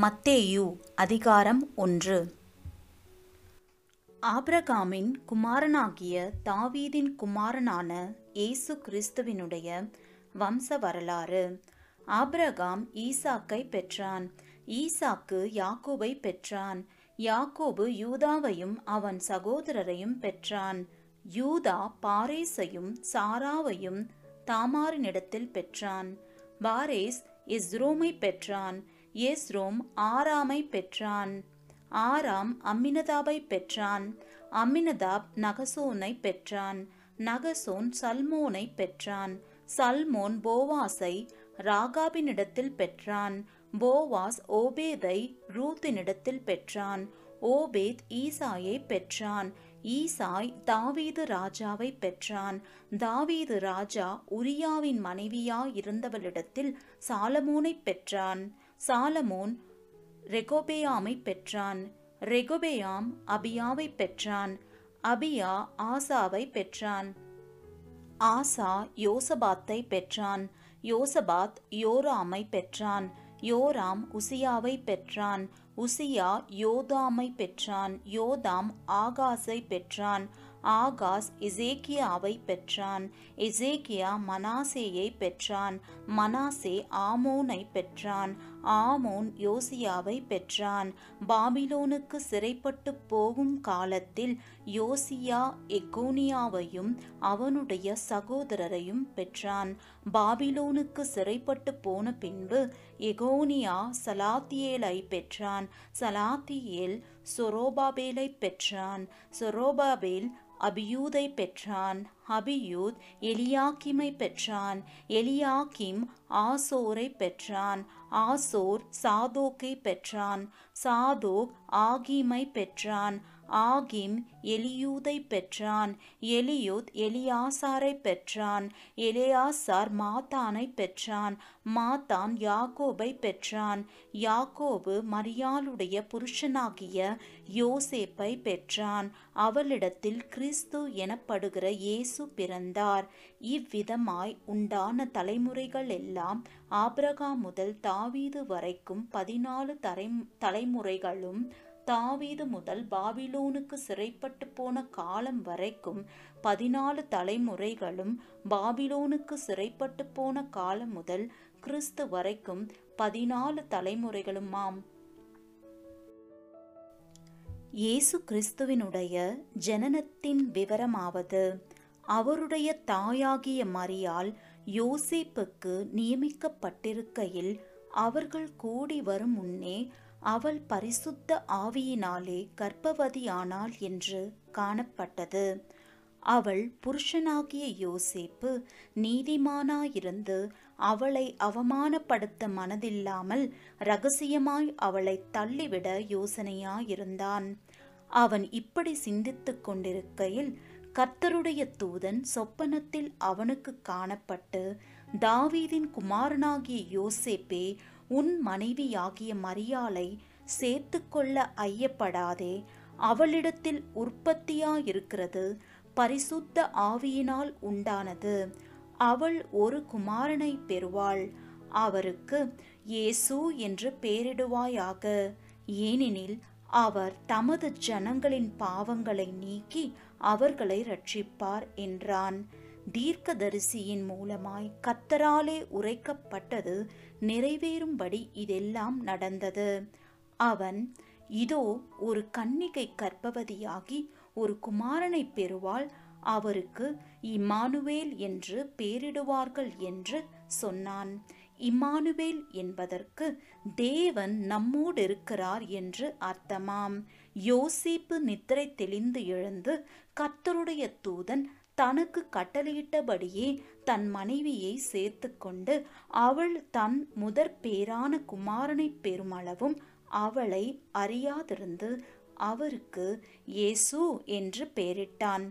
மத்தேயு அதிகாரம் ஒன்று. ஆப்ரகாமின் குமாரனாகிய தாவீதின் குமாரனான இயேசு கிறிஸ்துவினுடைய வம்ச வரலாறு. ஆப்ரகாம் ஈசாக்கை பெற்றான். ஈசாக்கு யாக்கோபை பெற்றான். யாக்கோபு யூதாவையும் அவன் சகோதரரையும் பெற்றான். யூதா பாரேஸையும் சாராவையும் தாமாரினிடத்தில் பெற்றான். பாரேஸ் எஸ்ரோமை பெற்றான். ஏஸ்ரோம் ஆறாமை பெற்றான். ஆறாம் அம்மினதாபை பெற்றான். அம்மினதாப் நகசோனை பெற்றான். நகசோன் சல்மோனை பெற்றான். சல்மோன் போவாஸை ராகாபினிடத்தில் பெற்றான். போவாஸ் ஓபேதை ரூத்தினிடத்தில் பெற்றான். ஓபேத் ஈசாயை பெற்றான். ஈசாய் தாவீது ராஜாவை பெற்றான். தாவீது ராஜா உரியாவின் மனைவியாயிருந்தவளிடத்தில் சாலமோனை பெற்றான். சாலமோன் ரெகோபேயாமை பெற்றான். ரெகோபேயாம் அபியாவை பெற்றான். அபியா ஆசாவை பெற்றான். ஆசா யோசபாத்தை பெற்றான். யோசபாத் யோராமை பெற்றான். யோராம் உசியாவை பெற்றான். உசியா யோதாமை பெற்றான். யோதாம் ஆகாஸை பெற்றான். ஆகாஸ் எசேக்கியாவை பெற்றான். எசேக்கியா மனாசேயை பெற்றான். மனாசே ஆமோனை பெற்றான். ஆமோன் யோசியாவை பெற்றான். பாபிலோனுக்கு சிறைப்பட்டு போகும் காலத்தில் யோசியா எகோனியாவையும் அவனுடைய சகோதரரையும் பெற்றான். பாபிலோனுக்கு சிறைப்பட்டு போன பின்பு எகோனியா சலாத்தியேலை பெற்றான். சலாத்தியேல் சொரோபாபேலை பெற்றான். சொரோபாபேல் அபியூதை பெற்றான் அபியூத் எலியாக்கிமை பெற்றான் எலியாக்கிம் ஆசோரை பெற்றான் ஆசோர் சாதோக்கை பெற்றான் சாதோக் ஆகிமை பெற்றான் ஆகிம் எலியூதை பெற்றான் எலியூத் எலியாசாரை பெற்றான் எலியாசார் மாத்தானை பெற்றான் மாத்தான் யாக்கோபை பெற்றான் யாக்கோபு மரியாளுடைய புருஷனாகிய யோசேப்பை பெற்றான் அவளிடத்தில் கிறிஸ்து எனப்படுகிற இயேசு பிறந்தார். இவ்விதமாய் உண்டான தலைமுறைகள் எல்லாம் ஆபிரகா முதல் தாவீது வரைக்கும் பதினாலு தலை தலைமுறைகளும் தாவீது முதல் பாபிலோனுக்கு சிறைப்பட்டு போன காலம் வரைக்கும் பதினாலு தலைமுறைகளும் பாபிலோனுக்கு சிறைப்பட்டு போன காலம் முதல் கிறிஸ்து வரைக்கும் பதினாலு தலைமுறைகளுமாம். இயேசு கிறிஸ்துவினுடைய ஜனனத்தின் விவரமாவது. அவருடைய தாயாகிய மரியால் யோசேப்புக்கு நியமிக்கப்பட்டிருக்கையில் அவர்கள் கூடி வரும் முன்னே அவள் பரிசுத்த ஆவியினாலே கர்ப்பவதியானாள் என்று காணப்பட்டது. அவள் புருஷனாகிய யோசேப்பு நீதிமானாயிருந்து அவளை அவமானப்படுத்த மனதில்லாமல் ரகசியமாய் அவளை தள்ளிவிட யோசனையாயிருந்தான். அவன் இப்படி சிந்தித்துக் கொண்டிருக்கையில் கர்த்தருடைய தூதன் சொப்பனத்தில் அவனுக்கு காணப்பட்டு தாவீதின் குமாரனாகிய யோசேப்பே உன் மனைவியாகிய மரியாளை சேர்த்து கொள்ள ஐயப்படாதே. அவளிடத்தில் உற்பத்தியாயிருக்கிறது பரிசுத்த ஆவியினால் உண்டானது. அவள் ஒரு குமாரனை பெறுவாள். அவருக்கு இயேசு என்று பெயரிடுவாயாக. ஏனெனில் அவர் தமது ஜனங்களின் பாவங்களை நீக்கி அவர்களை ரட்சிப்பார் என்றான். தீர்க்கதரிசியின் மூலமாய் கத்தராலே உரைக்கப்பட்டது நிறைவேறும்படி இதெல்லாம் நடந்தது. அவன் இதோ ஒரு கன்னிகை கற்பவதியாகி ஒரு குமாரனை பெறுவாள். அவருக்கு இம்மானுவேல் என்று பெயரிடுவார்கள் என்று சொன்னான். இம்மானுவேல் என்பதற்கு தேவன் நம்மோடு இருக்கிறார் என்று அர்த்தமாம். யோசிப்பு நித்திரை தெளிந்து எழுந்து கர்த்தருடைய தூதன் தனக்கு கட்டளையிட்டபடியே தன் மனைவியை சேர்த்து கொண்டு அவள் தன் முதற் பேரான குமாரனை பெருமளவும் அவளை அறியாதிருந்து அவருக்கு இயேசு என்று பெயரிட்டான்.